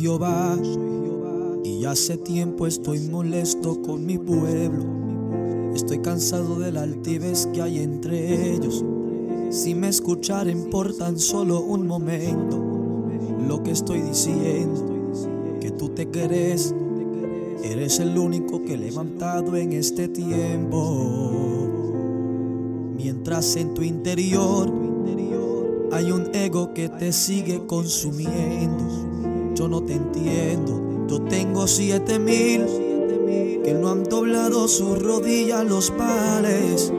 Jehová y hace tiempo estoy molesto con mi pueblo. Estoy cansado de la altivez que hay entre ellos. Si me escucharen por tan solo un momento, lo que estoy diciendo, que tú te crees, eres el único que he levantado en este tiempo. Mientras en tu interior hay un ego que te sigue consumiendo yo no te entiendo. Yo tengo siete mil que no han doblado su rodilla los pares.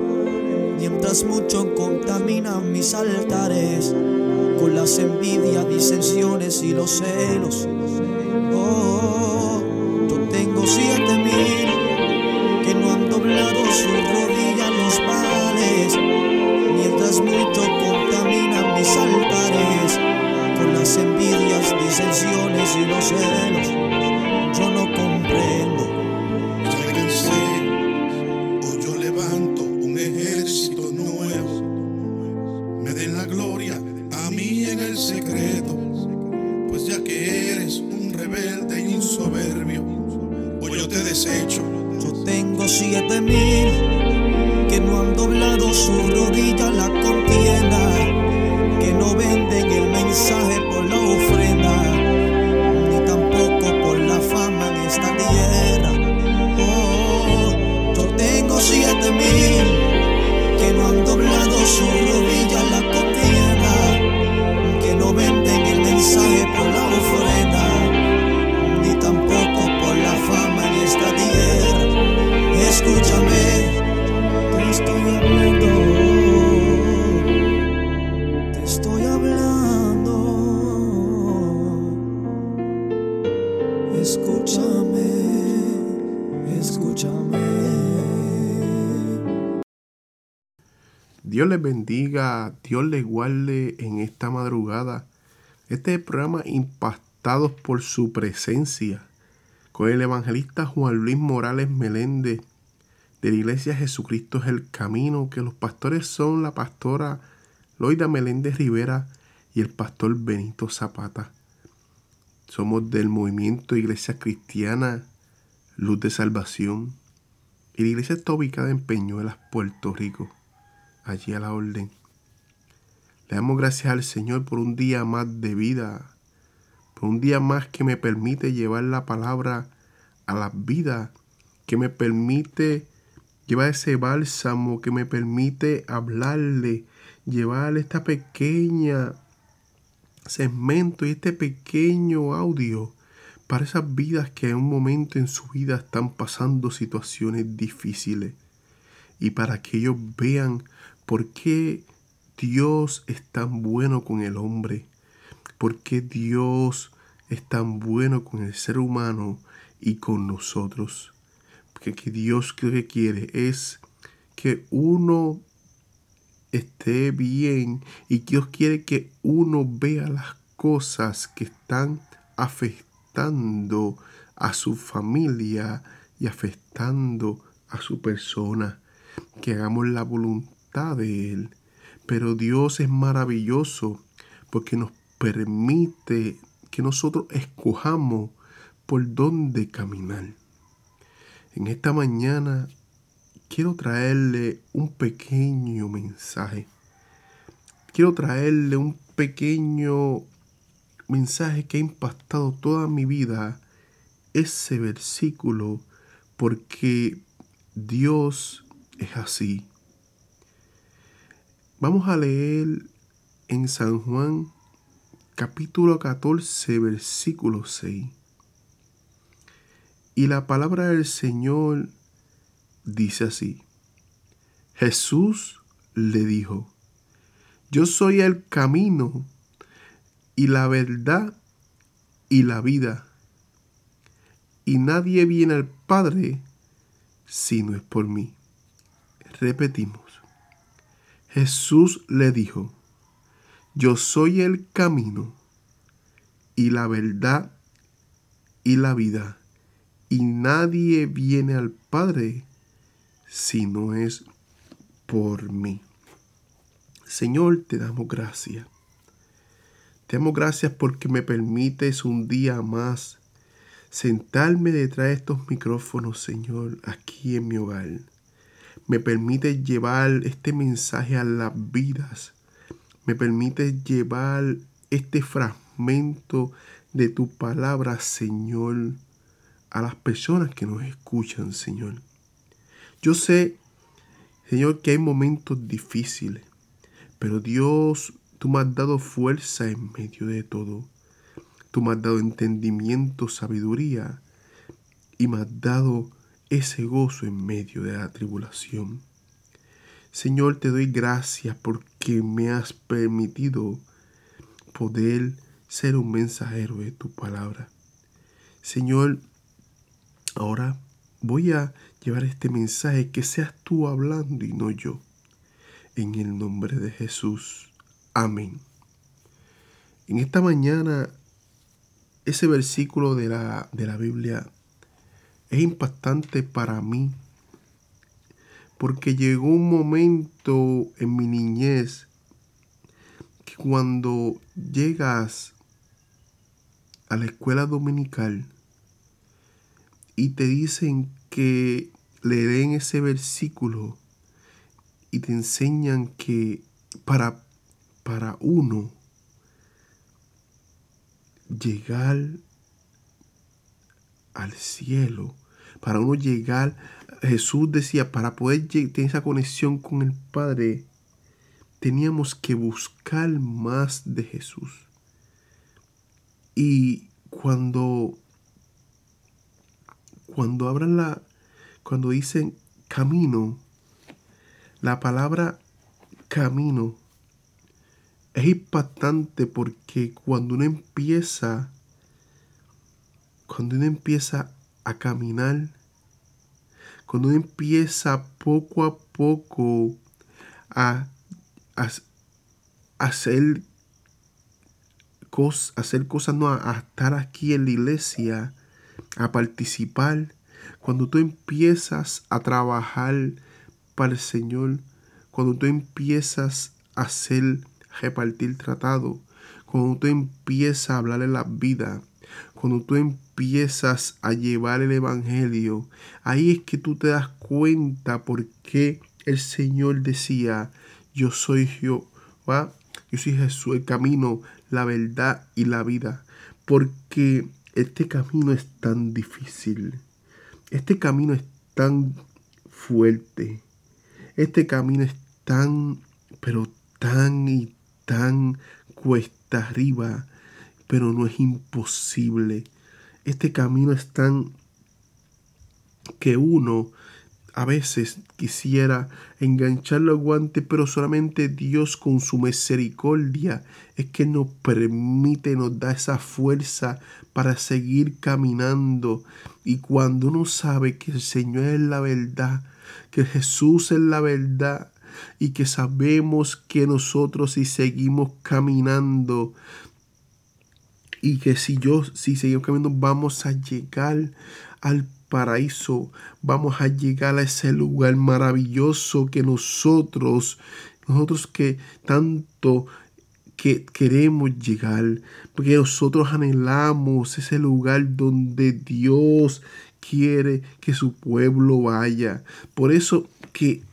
Mientras muchos contaminan mis altares con las envidias, disensiones y los celos. Yo no comprendo. Hoy yo levanto un ejército nuevo. Me den la gloria a mí en el secreto, pues ya que eres un rebelde y un soberbio, hoy yo te desecho. Yo tengo siete mil que no han doblado su rodilla la contienda, que no venden el mensaje Dios les bendiga, Dios les guarde en esta madrugada. Este programa Impactados por su presencia con el evangelista Juan Luis Morales Meléndez de la Iglesia Jesucristo es el Camino, que los pastores son la pastora Loida Meléndez Rivera y el pastor Benito Zapata. Somos del movimiento Iglesia Cristiana Luz de Salvación y la iglesia está ubicada en Peñuelas, Puerto Rico allí a la orden. Le damos gracias al Señor por un día más de vida, por un día más que me permite llevar la palabra a la vida, que me permite llevar ese bálsamo, que me permite hablarle, llevar esta pequeña segmento y este pequeño audio para esas vidas que en un momento en su vida están pasando situaciones difíciles y para que ellos vean por qué Dios es tan bueno con el hombre, por qué Dios es tan bueno con el ser humano y con nosotros. Porque que Dios que quiere es que uno esté bien y Dios quiere que uno vea las cosas que están afectando a su familia y afectando a su persona. Que hagamos la voluntad de Él. Pero Dios es maravilloso porque nos permite que nosotros escojamos por dónde caminar. En esta mañana quiero traerle un pequeño mensaje. Quiero traerle un pequeño mensaje que ha impactado toda mi vida. Ese versículo porque Dios es así. Vamos a leer en San Juan capítulo 14 versículo 6. Y la palabra del Señor dice así. Jesús le dijo, yo soy el camino y la verdad y la vida. Y nadie viene al Padre si no es por mí. Repetimos. Jesús le dijo, yo soy el camino y la verdad y la vida. Y nadie viene al Padre si no es por mí. Señor, te damos gracias. Te damos gracias porque me permites un día más sentarme detrás de estos micrófonos, Señor, aquí en mi hogar. Me permites llevar este mensaje a las vidas. Me permites llevar este fragmento de tu palabra, Señor, a las personas que nos escuchan, Señor. Yo sé, Señor, que hay momentos difíciles, pero Dios, tú me has dado fuerza en medio de todo. Tú me has dado entendimiento, sabiduría y me has dado ese gozo en medio de la tribulación. Señor, te doy gracias porque me has permitido poder ser un mensajero de tu palabra. Señor, ahora voy a llevar este mensaje que seas tú hablando y no yo. En el nombre de Jesús. Amén. En esta mañana, ese versículo de la, de la Biblia es impactante para mí porque llegó un momento en mi niñez que cuando llegas a la escuela dominical y te dicen que le den ese versículo y te enseñan que para, para uno llegar al cielo, para uno llegar, Jesús decía, para poder tener esa conexión con el Padre, teníamos que buscar más de Jesús. Y cuando, cuando abran la, cuando dicen camino, la palabra camino es impactante porque cuando uno empieza, cuando uno empieza a caminar, cuando uno empieza poco a poco a, hacer, cosas, hacer cosas, no, a, estar aquí en la iglesia, a participar, cuando tú empiezas a trabajar para el Señor, cuando tú empiezas a hacer, repartir tratado, cuando tú empiezas a hablarle la vida, cuando tú empiezas a llevar el Evangelio, ahí es que tú te das cuenta por qué el Señor decía, yo soy Jehová, yo soy Jesús, el camino, la verdad y la vida. Porque este camino es tan difícil. Este camino es tan fuerte. Este camino es tan, pero tan y tan cuesta arriba pero no es imposible. Este camino es tan que uno a veces quisiera engancharlo al guante, pero solamente Dios con su misericordia es que nos permite, nos da esa fuerza para seguir caminando. Y cuando uno sabe que el Señor es la verdad, que Jesús es la verdad, y que sabemos que nosotros si seguimos caminando y que si yo, si seguimos caminando, vamos a llegar al paraíso, vamos a llegar a ese lugar maravilloso que nosotros, nosotros que tanto que queremos llegar, porque nosotros anhelamos ese lugar donde Dios quiere que su pueblo vaya. Por eso que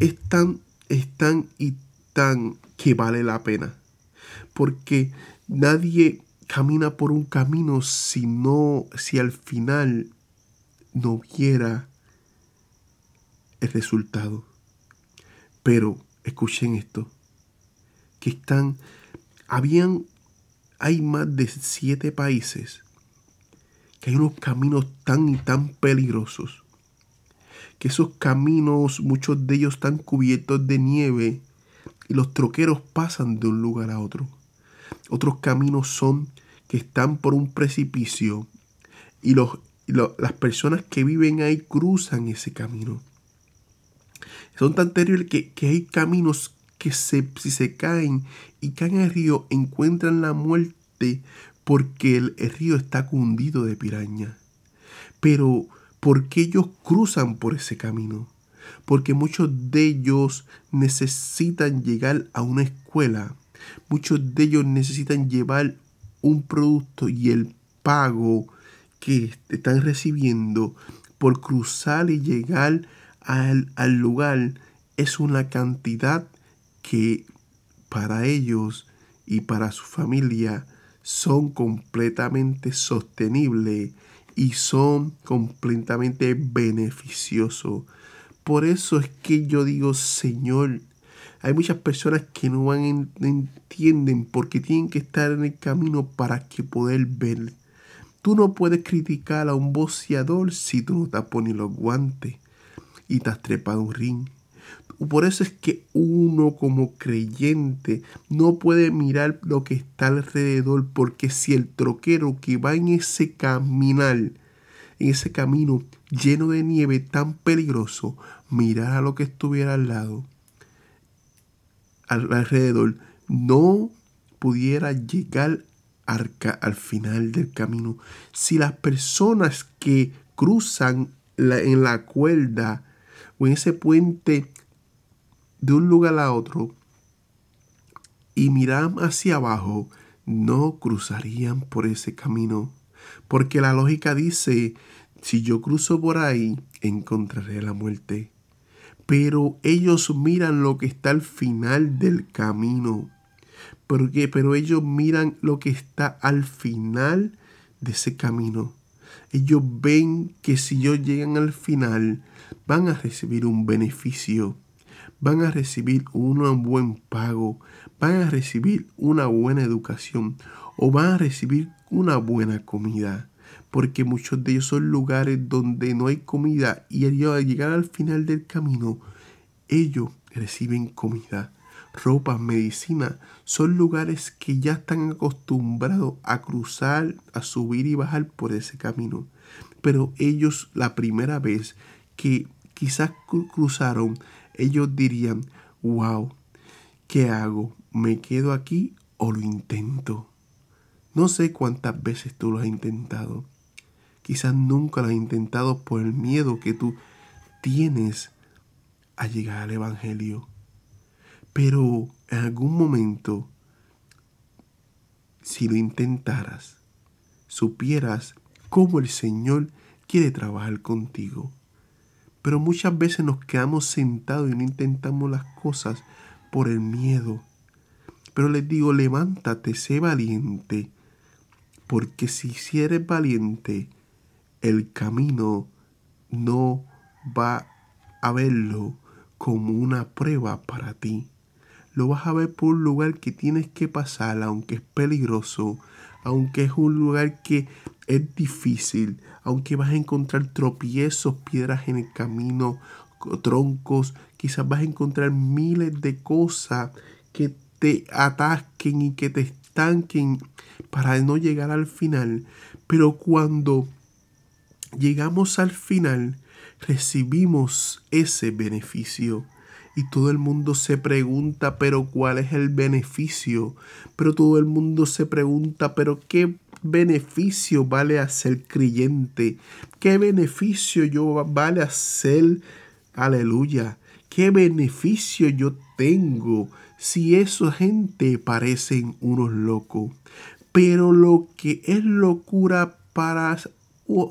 es tan, es tan y tan que vale la pena. Porque Nadie camina por un camino si no, si al final no viera el resultado. Pero escuchen esto, que están, habían, hay más de siete países que hay unos caminos tan y tan peligrosos, que esos caminos, muchos de ellos están cubiertos de nieve y los troqueros pasan de un lugar a otro. Otros caminos son que están por un precipicio y, los, las personas que viven ahí cruzan ese camino. Son tan terribles que, hay caminos que se, si se caen y caen al río encuentran la muerte porque el, el río está cundido de piraña. Pero, ¿por qué ellos cruzan por ese camino? Porque muchos de ellos necesitan llegar a una escuela Muchos de ellos necesitan llevar un producto y el pago que están recibiendo por cruzar y llegar al, al lugar es una cantidad que para ellos y para su familia son completamente sostenibles y son completamente beneficiosos. Por eso es que yo digo, Señor, hay muchas personas que no van, entienden porque tienen que estar en el camino para que poder ver. Tú no puedes criticar a un boceador si tú no te pones los guantes y te has trepado un ring. Por eso es que uno como creyente no puede mirar lo que está alrededor, porque si el troquero que va en ese caminar, en ese camino lleno de nieve tan peligroso, mirara lo que estuviera al lado, alrededor, no pudiera llegar al final del camino. Si las personas que cruzan en la cuerda o en ese puente de un lugar a otro y miran hacia abajo, no cruzarían por ese camino. Porque la lógica dice, si yo cruzo por ahí, encontraré la muerte. Pero ellos miran lo que está al final del camino. ¿Por qué? Pero ellos miran lo que está al final de ese camino. Ellos ven que si ellos llegan al final, van a recibir un beneficio van a recibir un buen pago, van a recibir una buena educación o van a recibir una buena comida. Porque muchos de ellos son lugares donde no hay comida y al llegar al final del camino, ellos reciben comida, ropa, medicina. Son lugares que ya están acostumbrados a cruzar, a subir y bajar por ese camino. Pero ellos la primera vez que quizás cruzaron ellos dirían, wow, ¿qué hago? ¿Me quedo aquí o lo intento? No sé cuántas veces tú lo has intentado. Quizás nunca lo has intentado por el miedo que tú tienes a llegar al Evangelio. Pero en algún momento, si lo intentaras, supieras cómo el Señor quiere trabajar contigo. Pero muchas veces nos quedamos sentados y no intentamos las cosas por el miedo. Pero les digo, levántate, sé valiente, porque si, eres valiente, el camino no va a verlo como una prueba para ti. Lo vas a ver por un lugar que tienes que pasar, aunque es peligroso, aunque es un lugar que es difícil, aunque vas a encontrar tropiezos, piedras en el camino, troncos, quizás vas a encontrar miles de cosas que te ataquen y que te estanquen para no llegar al final. Pero cuando llegamos al final, recibimos ese beneficio. Y todo el mundo se pregunta, pero ¿cuál es el beneficio? Pero todo el mundo se pregunta, pero ¿qué beneficio vale a ser creyente? ¿Qué beneficio yo vale a ser, aleluya? ¿Qué beneficio yo tengo si esa gente parecen unos locos? Pero lo que es locura para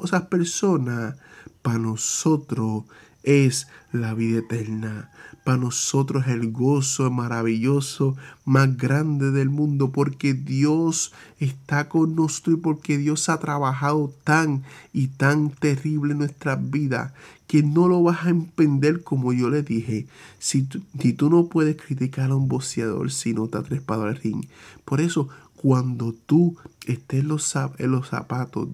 esas personas, para nosotros es la vida eterna para nosotros el gozo maravilloso más grande del mundo, porque Dios está con nosotros y porque Dios ha trabajado tan y tan terrible en nuestras vidas que no lo vas a entender como yo le dije. Si tú, si tú no puedes criticar a un boxeador si no te ha trepado al ring. Por eso, cuando tú estés en en los zapatos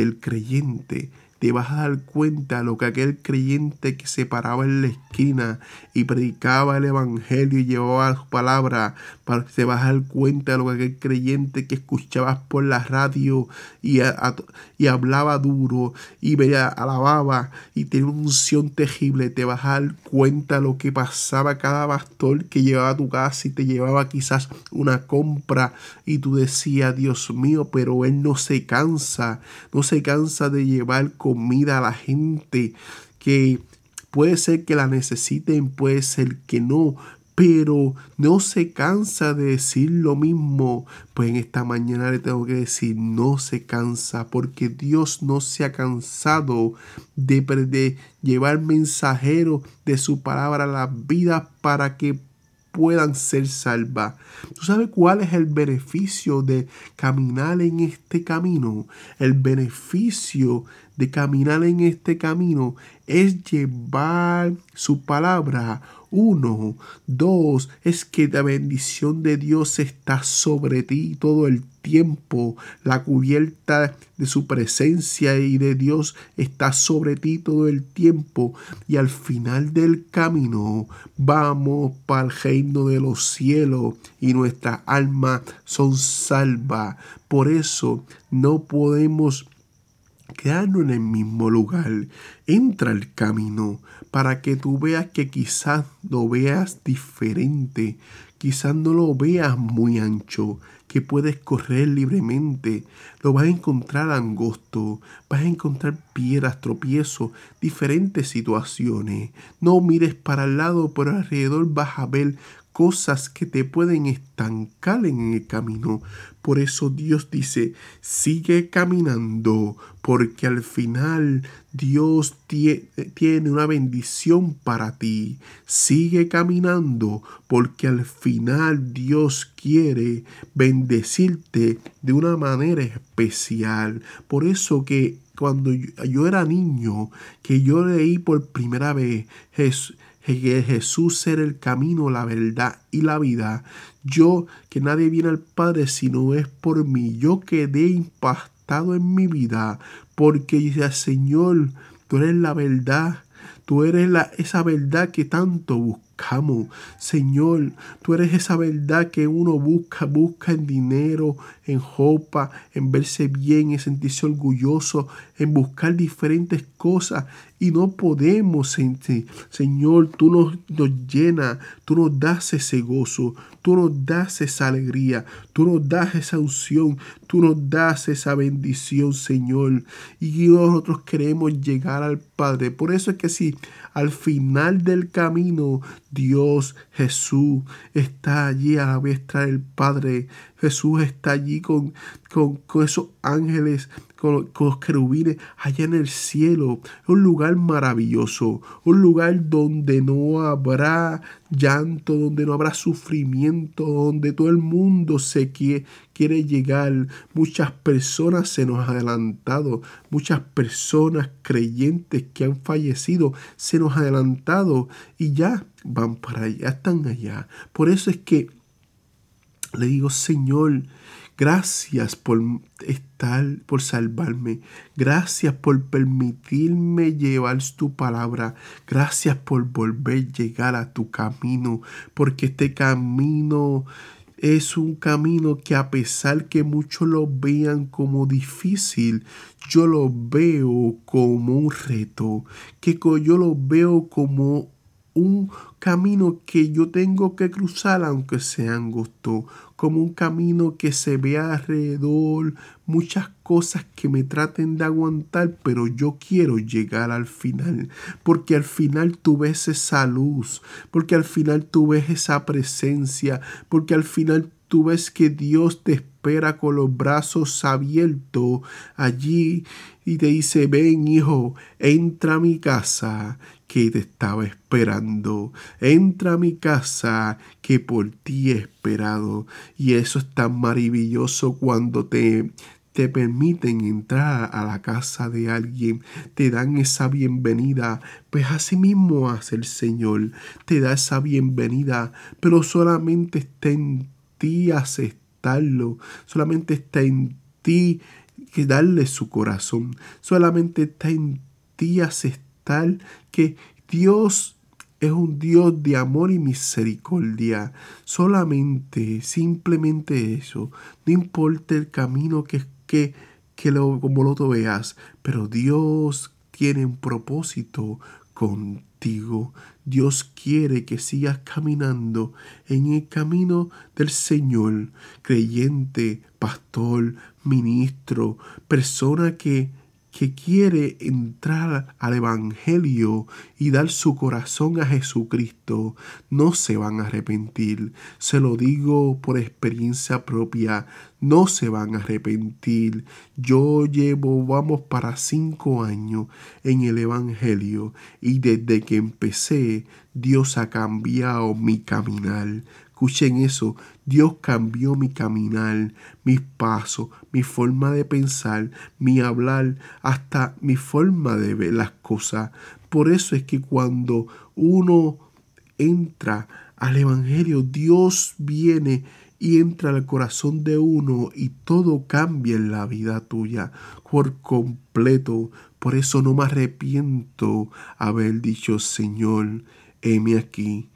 del creyente, te vas a dar cuenta lo que aquel creyente que se paraba en la esquina y predicaba el evangelio y llevaba su palabra, te vas a dar cuenta lo que aquel creyente que escuchabas por la radio y, hablaba duro y veía, alababa y tenía una unción terrible, te vas a dar cuenta lo que pasaba cada pastor que llevaba a tu casa y te llevaba quizás una compra y tú decías, Dios mío, pero él no se cansa, no se cansa de llevar comida a la gente que puede ser que la necesiten, puede ser que no, pero no se cansa de decir lo mismo. Pues en esta mañana le tengo que decir, no se cansa, porque Dios no se ha cansado de, de llevar mensajeros de su palabra a las vidas para que puedan ser salvas. ¿Tú sabes cuál es el beneficio de caminar en este camino? El beneficio de caminar en este camino es llevar su palabra uno, dos, es que la bendición de Dios está sobre ti todo el tiempo. La cubierta de su presencia y de Dios está sobre ti todo el tiempo. Y al final del camino vamos para el reino de los cielos y nuestras almas son salvas. Por eso no podemos quedarnos en el mismo lugar. Entra el camino para que tú veas que quizás lo veas diferente, quizás no lo veas muy ancho, que puedes correr libremente. Lo vas a encontrar angosto, vas a encontrar piedras, tropiezos, diferentes situaciones. No mires para el lado, por alrededor vas a ver cosas que te pueden estancar en el camino. Por eso Dios dice, sigue caminando, porque al final Dios tiene una bendición para ti. Sigue caminando, porque al final Dios quiere bendecirte de una manera especial. Por eso que cuando yo era niño, que yo leí por primera vez Jesús, que Jesús era el camino, la verdad y la vida. Yo, que nadie viene al Padre si no es por mí. Yo quedé impactado en mi vida porque Señor, tú eres la verdad. Tú eres la, esa verdad que tanto buscamos. Señor, tú eres esa verdad que uno busca, busca en dinero, en ropa, en verse bien, en sentirse orgulloso, en buscar diferentes cosas y no podemos sentir. Señor, tú nos, nos llenas, tú nos das ese gozo, tú nos das esa alegría, tú nos das esa unción, tú nos das esa bendición, Señor. Y nosotros queremos llegar al Padre. Por eso es que si al final del camino Dios, Jesús, está allí a la vista del Padre, Jesús está allí con, con, con esos ángeles con, los querubines allá en el cielo. Un lugar maravilloso, un lugar donde no habrá llanto, donde no habrá sufrimiento, donde todo el mundo se quiere, quiere llegar. Muchas personas se nos han adelantado, muchas personas creyentes que han fallecido se nos han adelantado y ya van para allá, están allá. Por eso es que le digo, Señor, Gracias por estar, por salvarme. Gracias por permitirme llevar tu palabra. Gracias por volver a llegar a tu camino. Porque este camino es un camino que a pesar que muchos lo vean como difícil, yo lo veo como un reto. Que yo lo veo como un camino que yo tengo que cruzar aunque sea angosto, como un camino que se vea alrededor, muchas cosas que me traten de aguantar, pero yo quiero llegar al final, porque al final tú ves esa luz, porque al final tú ves esa presencia, porque al final tú ves que Dios te espera con los brazos abiertos allí y te dice, ven hijo, entra a mi casa que te estaba esperando. Entra a mi casa que por ti he esperado. Y eso es tan maravilloso cuando te, te permiten entrar a la casa de alguien, te dan esa bienvenida, pues así mismo hace el Señor, te da esa bienvenida, pero solamente está en ti aceptarlo, solamente está en ti que darle su corazón, solamente está en ti aceptarlo que Dios es un Dios de amor y misericordia. Solamente, simplemente eso. No importa el camino que, que, que lo, como lo veas, pero Dios tiene un propósito contigo. Dios quiere que sigas caminando en el camino del Señor, creyente, pastor, ministro, persona que que quiere entrar al Evangelio y dar su corazón a Jesucristo, no se van a arrepentir. Se lo digo por experiencia propia, no se van a arrepentir. Yo llevo, vamos para cinco años en el Evangelio y desde que empecé, Dios ha cambiado mi caminar. Escuchen eso, Dios cambió mi caminar, mis pasos, mi forma de pensar, mi hablar, hasta mi forma de ver las cosas. Por eso es que cuando uno entra al Evangelio, Dios viene y entra al corazón de uno y todo cambia en la vida tuya por completo. Por eso no me arrepiento haber dicho, Señor, heme aquí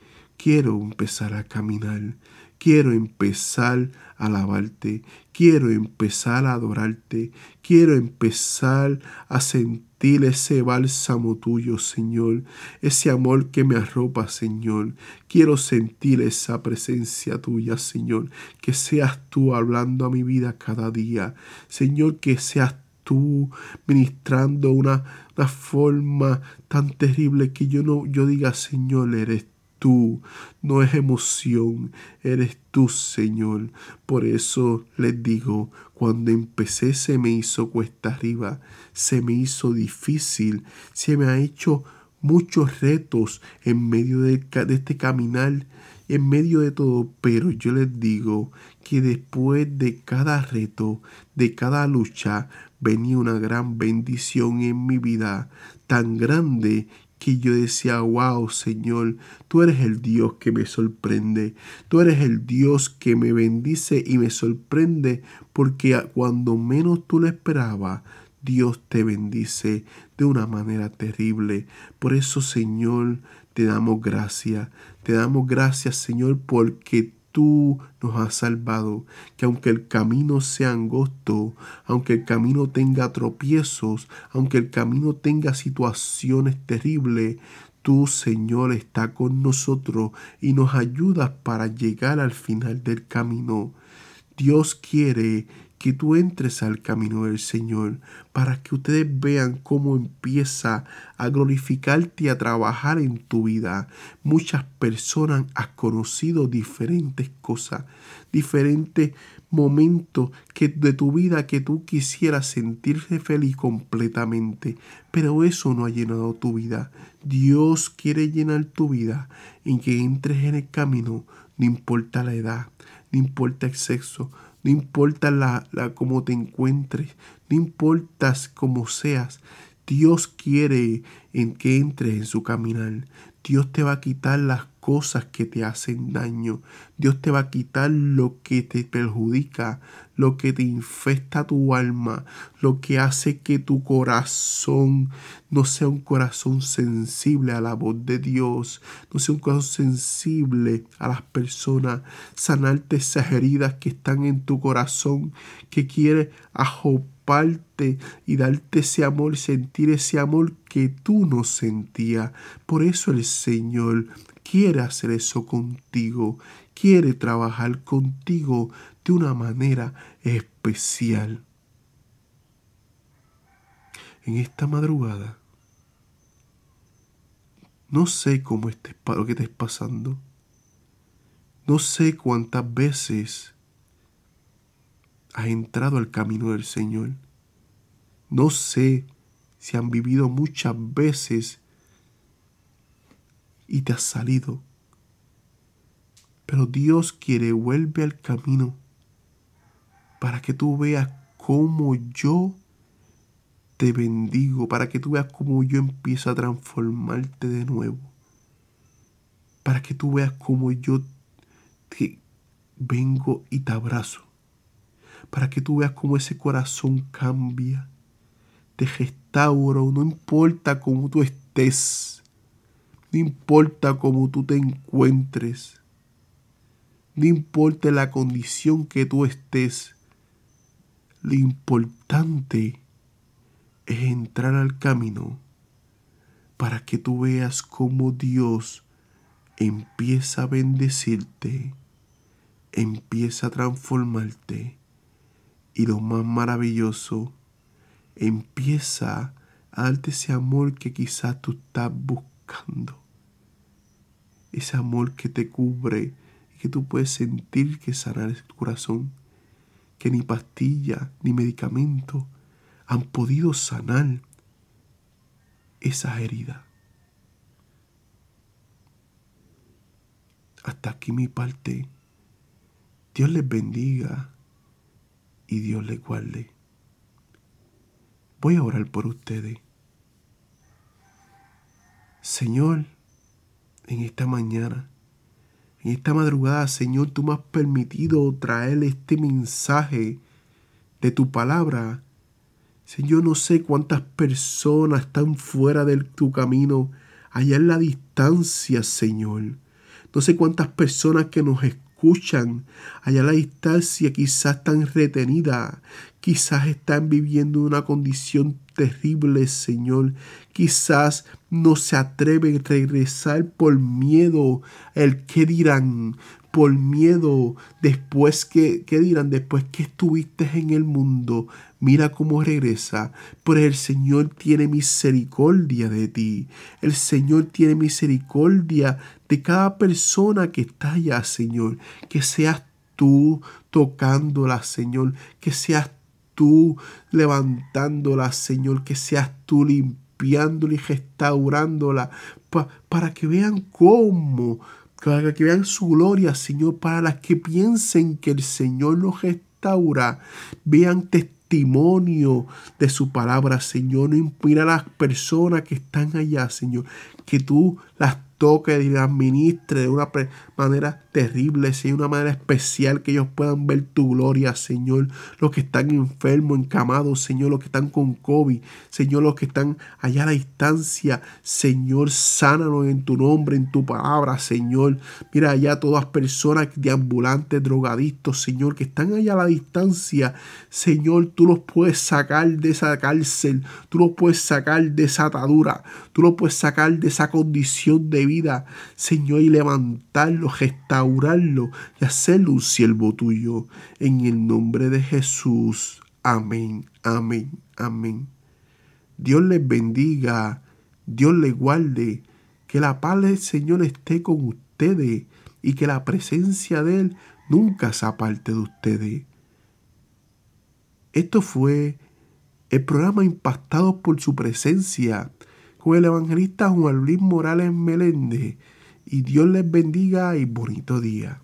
quiero empezar a caminar, quiero empezar a alabarte, quiero empezar a adorarte, quiero empezar a sentir ese bálsamo tuyo, Señor, ese amor que me arropa, Señor. Quiero sentir esa presencia tuya, Señor, que seas tú hablando a mi vida cada día, Señor, que seas tú ministrando una, una forma tan terrible que yo no yo diga, Señor, eres tú, no es emoción, eres tú, Señor. Por eso les digo, cuando empecé se me hizo cuesta arriba, se me hizo difícil, se me ha hecho muchos retos en medio de, este caminar, en medio de todo, pero yo les digo que después de cada reto, de cada lucha, venía una gran bendición en mi vida, tan grande que yo decía, wow, Señor, tú eres el Dios que me sorprende, tú eres el Dios que me bendice y me sorprende, porque cuando menos tú lo esperabas, Dios te bendice de una manera terrible. Por eso, Señor, te damos gracias. Te damos gracias, Señor, porque tú nos has salvado, que aunque el camino sea angosto, aunque el camino tenga tropiezos, aunque el camino tenga situaciones terribles, tú, Señor, está con nosotros y nos ayudas para llegar al final del camino. Dios quiere que tú entres al camino del Señor para que ustedes vean cómo empieza a glorificarte y a trabajar en tu vida. Muchas personas han conocido diferentes cosas, diferentes momentos que de tu vida que tú quisieras sentirte feliz completamente, pero eso no ha llenado tu vida. Dios quiere llenar tu vida en que entres en el camino, no importa la edad, no importa el sexo, no importa la, la cómo te encuentres, no importa cómo seas, Dios quiere en que entres en su caminar. Dios te va a quitar las cosas que te hacen daño. Dios te va a quitar lo que te perjudica, lo que te infesta tu alma, lo que hace que tu corazón no sea un corazón sensible a la voz de Dios, no sea un corazón sensible a las personas, sanarte esas heridas que están en tu corazón, que quiere ajoparte y darte ese amor, sentir ese amor que tú no sentías. Por eso el Señor quiere hacer eso contigo, quiere trabajar contigo de una manera especial. En esta madrugada, no sé cómo estés, lo que estés pasando. No sé cuántas veces has entrado al camino del Señor. No sé si han vivido muchas veces y te has salido. Pero Dios quiere vuelve al camino para que tú veas cómo yo te bendigo, para que tú veas cómo yo empiezo a transformarte de nuevo, para que tú veas cómo yo te vengo y te abrazo, para que tú veas cómo ese corazón cambia, te restauro, no importa cómo tú estés, no importa cómo tú te encuentres. No importa la condición que tú estés. Lo importante es entrar al camino para que tú veas cómo Dios empieza a bendecirte, empieza a transformarte y lo más maravilloso empieza a darte ese amor que quizás tú estás buscando. Ese amor que te cubre y que tú puedes sentir que sanar tu corazón. Que ni pastilla ni medicamento han podido sanar esa herida. Hasta aquí mi parte. Dios les bendiga y Dios les guarde. Voy a orar por ustedes. Señor, en esta mañana, en esta madrugada, Señor, tú me has permitido traer este mensaje de tu palabra. Señor, no sé cuántas personas están fuera de tu camino, allá en la distancia, Señor. No sé cuántas personas que nos escuchan allá a la distancia quizás están retenidas, quizás están viviendo una condición terrible, Señor. Quizás no se atreven a regresar por miedo. El que dirán, por miedo, después que, ¿qué dirán? Después que estuviste en el mundo, mira cómo regresa. Pero el Señor tiene misericordia de ti. El Señor tiene misericordia de cada persona que está allá, Señor. Que seas tú tocándola, Señor. Que seas tú levantándola, Señor. Que seas tú y restaurándola. para que vean cómo para que vean su gloria, Señor, para las que piensen que el Señor los restaura, vean testimonio de su palabra, Señor. No impida a las personas que están allá, Señor, que tú las toque y las administre de una manera terrible, Señor, una manera especial, que ellos puedan ver tu gloria, Señor. Los que están enfermos, encamados, Señor, los que están con COVID, Señor, los que están allá a la distancia, Señor, sánalos en tu nombre, en tu palabra, Señor. Mira allá todas personas de ambulantes, drogadictos, Señor, que están allá a la distancia, Señor, tú los puedes sacar de esa cárcel, tú los puedes sacar de esa atadura, tú los puedes sacar de esa condición de vida, Señor, y levantarlo, restaurarlo y hacerlo un siervo tuyo. En el nombre de Jesús. Amén, amén, amén. Dios les bendiga, Dios les guarde, que la paz del Señor esté con ustedes y que la presencia de Él nunca se aparte de ustedes. Esto fue el programa impactado por su presencia con el evangelista Juan Luis Morales Meléndez. Y Dios les bendiga y bonito día.